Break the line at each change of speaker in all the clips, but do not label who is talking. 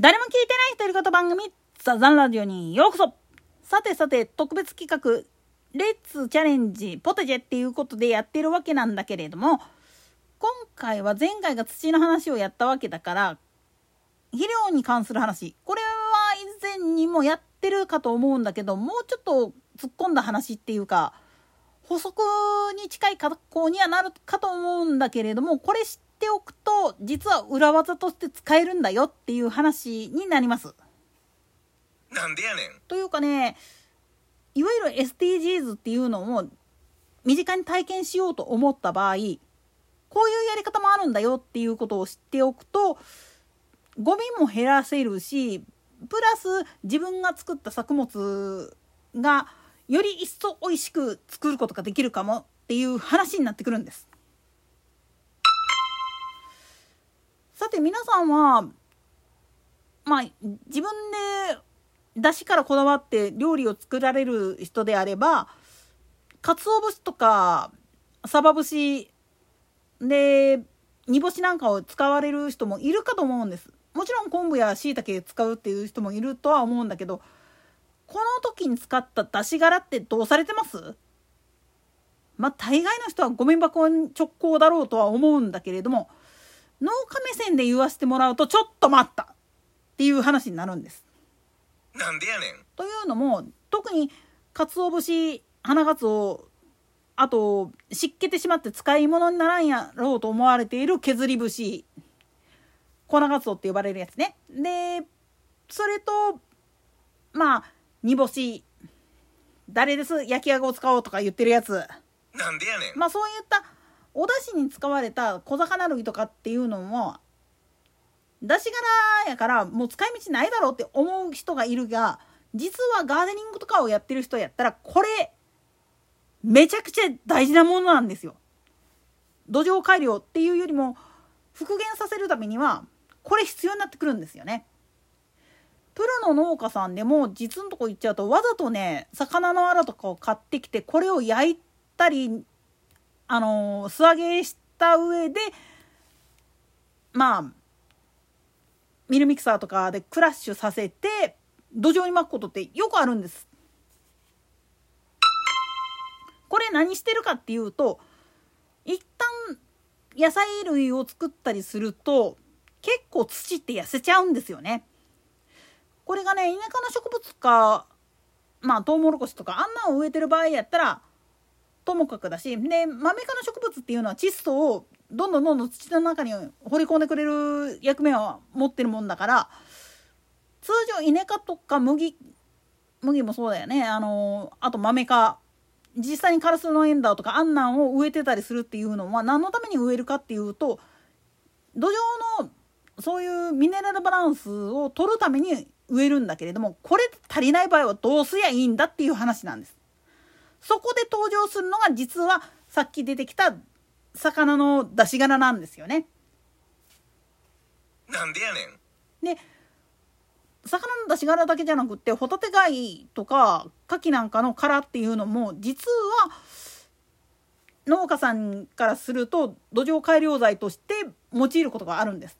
誰も聞いてない独り言番組、ザザンラジオにようこそ。さてさて、特別企画、レッツチャレンジポテジェっていうことでやってるわけなんだけれども、今回は前回が土の話をやったわけだから、肥料に関する話、これは以前にもやってるかと思うんだけど、もうちょっと突っ込んだ話っていうか、補足に近い格好にはなるかと思うんだけれども、これ知っておくと、実は裏技として使えるんだよっていう話になります。
なんでやねん。
というかね、いわゆる SDGs っていうのを身近に体験しようと思った場合、こういうやり方もあるんだよっていうことを知っておくと、ゴミも減らせるし、プラス自分が作った作物がより一層美味しく作ることができるかもっていう話になってくるんです。さて皆さんはまあ自分で出汁からこだわって料理を作られる人であれば鰹節とかサバ節で煮干しなんかを使われる人もいるかと思うんです。もちろん昆布や椎茸使うっていう人もいるとは思うんだけどこの時に使った出し殻ってどうされてます？まあ大概の人はゴミ箱直行だろうとは思うんだけれども農家目線で言わせてもらうとちょっと待ったっていう話になるんです。
なんでやねん。
というのも特に鰹節花鰹あと湿気てしまって使い物にならんやろうと思われている削り節粉鰹って呼ばれるやつね。でそれとまあ煮干し誰です？焼きあごを使おうとか言ってるやつ。
なんでやね
ん。まあそういったお出汁に使われた小魚類とかっていうのも出し柄やからもう使い道ないだろうって思う人がいるが実はガーデニングとかをやってる人やったらこれめちゃくちゃ大事なものなんですよ。土壌改良っていうよりも復元させるためにはこれ必要になってくるんですよね。プロの農家さんでも実のとこ行っちゃうとわざとね魚のアラとかを買ってきてこれを焼いたりあの素揚げした上でまあミルミキサーとかでクラッシュさせて土壌に巻くことってよくあるんです。これ何してるかっていうと一旦野菜類を作ったりすると結構土って痩せちゃうんですよね。これがね田舎の植物かまあトウモロコシとかあんなの植えてる場合やったらともかくだしでマメ科の植物っていうのは窒素をどんどんどんどん土の中に掘り込んでくれる役目は持ってるもんだから通常稲科とか麦麦もそうだよねあのあと豆科実際にカラスのエンダーとかあんなんを植えてたりするっていうのは何のために植えるかっていうと土壌のそういうミネラルバランスを取るために植えるんだけれどもこれ足りない場合はどうすりゃいいんだっていう話なんです。そこで登場するのが実はさっき出てきた魚の出し殻なんですよね。
なんでやね
ん。で魚の出し殻だけじゃなくってホタテ貝とか牡蠣なんかの殻っていうのも実は農家さんからすると土壌改良剤として用いることがあるんです。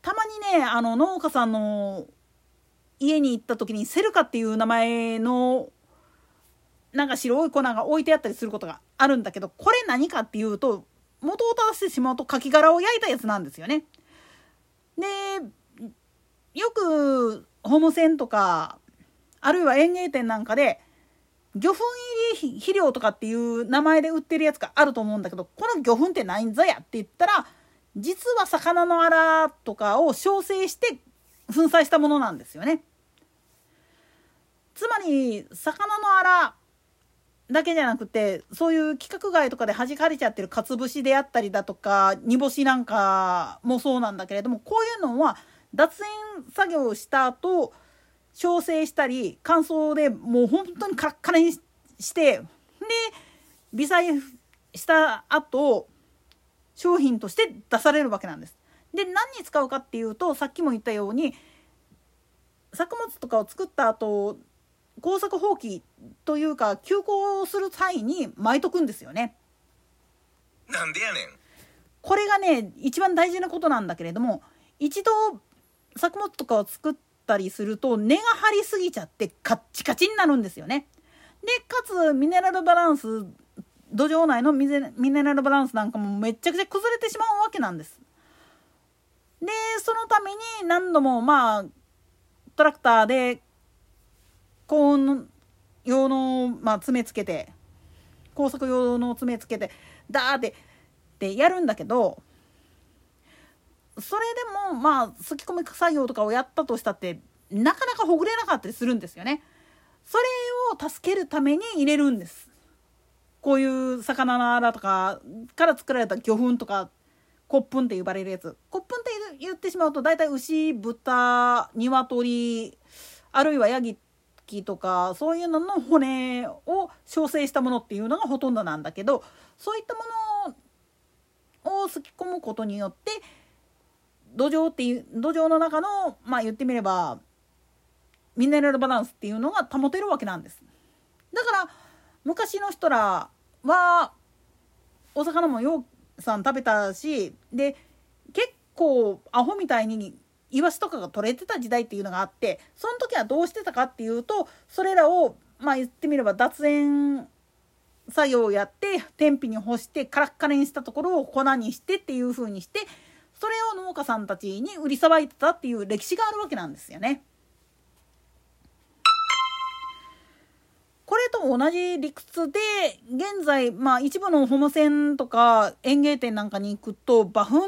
たまにねあの農家さんの家に行った時にセルカっていう名前のなんか白い粉が置いてあったりすることがあるんだけどこれ何かっていうと元を正してしまうとカキ殻を焼いたやつなんですよね。でよくホームセンとかあるいは園芸店なんかで魚粉入り肥料とかっていう名前で売ってるやつがあると思うんだけどこの魚粉って何ぞやって言ったら実は魚のアラとかを焼成して粉砕したものなんですよね。つまり魚のアラだけじゃなくてそういう規格外とかで弾かれちゃってるかつ節であったりだとか煮干しなんかもそうなんだけれどもこういうのは脱塩作業をした後焼成したり乾燥でもう本当にカラッカラにしてで微細した後商品として出されるわけなんです。で何に使うかっていうとさっきも言ったように作物とかを作った後耕作放棄というか休校する際に巻いとくんですよね。
なんでやねん。
これがね一番大事なことなんだけれども一度作物とかを作ったりすると根が張りすぎちゃってカッチカチになるんですよね。でかつミネラルバランス土壌内のミネラルバランスなんかもめちゃくちゃ崩れてしまうわけなんです。でそのために何度もまあトラクターで高温用の、まあ、爪つけて高速用の爪つけてダーってってやるんだけどそれでもまあすき込み作業とかをやったとしたってなかなかほぐれなかったりするんですよね。それを助けるために入れるんです。こういう魚の穴とかから作られた魚粉とか骨粉って呼ばれるやつ骨粉って言ってしまうと大体牛豚鶏あるいはヤギとかそういうのの骨を焼成したものっていうのがほとんどなんだけどそういったものをすき込むことによって土壌っていう土壌の中のまあ言ってみればミネラルバランスっていうのが保てるわけなんです。だから昔の人らはお魚もようさん食べたしで結構アホみたいにイワシとかが取れてた時代っていうのがあってその時はどうしてたかっていうとそれらをまあ言ってみれば脱塩作業をやって天日に干してカラッカラにしたところを粉にしてっていう風にしてそれを農家さんたちに売りさばいてたっていう歴史があるわけなんですよね。これと同じ理屈で現在、まあ、一部のホームセンとか園芸店なんかに行くと馬糞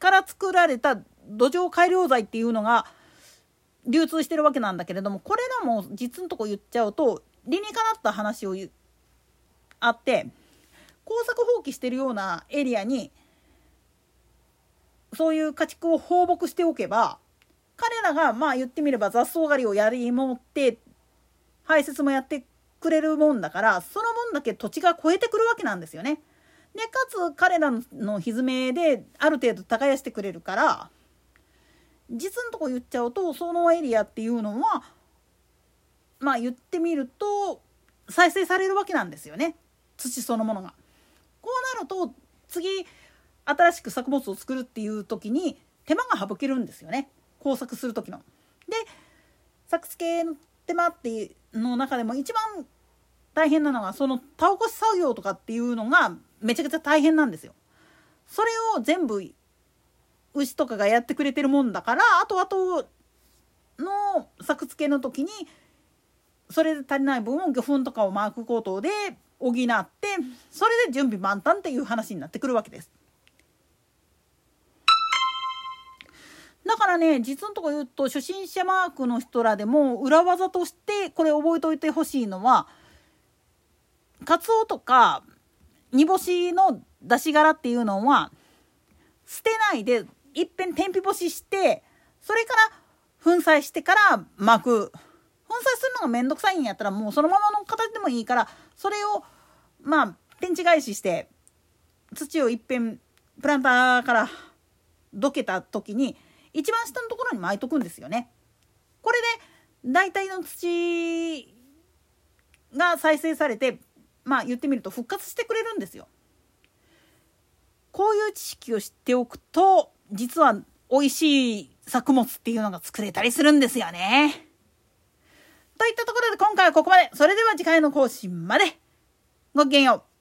から作られた土壌改良剤っていうのが流通してるわけなんだけれどもこれらも実のとこ言っちゃうと理にかなった話をあって耕作放棄してるようなエリアにそういう家畜を放牧しておけば彼らがまあ言ってみれば雑草狩りをやりもって排泄もやってくれるもんだからその分だけ土地が超えてくるわけなんですよね。でかつ彼らのひづめである程度耕してくれるから実のとこ言っちゃうとそのエリアっていうのはまあ言ってみると再生されるわけなんですよね土そのものが。こうなると次新しく作物を作るっていう時に手間が省けるんですよね工作する時の。で作付けの手間っていうの中でも一番大変なのがその田起こし作業とかっていうのがめちゃくちゃ大変なんですよ。それを全部牛とかがやってくれてるもんだからあとあとの作付けの時にそれで足りない分を魚粉とかをマークコートで補ってそれで準備満タンっていう話になってくるわけです。だからね実のとこ言うと初心者マークの人らでも裏技としてこれ覚えておいてほしいのはカツオとか煮干しの出し殻っていうのは捨てないでいっぺん天日干ししてそれから粉砕してから巻く粉砕するのが面倒くさいんやったらもうそのままの形でもいいからそれをまあ天地返しして土をいっぺんプランターからどけた時に一番下のところに巻いとくんですよね。これで大体の土が再生されてまあ言ってみると復活してくれるんですよ。こういう知識を知っておくと実は美味しい作物っていうのが作れたりするんですよね。といったところで今回はここまで。それでは次回の更新まで。ごきげんよう。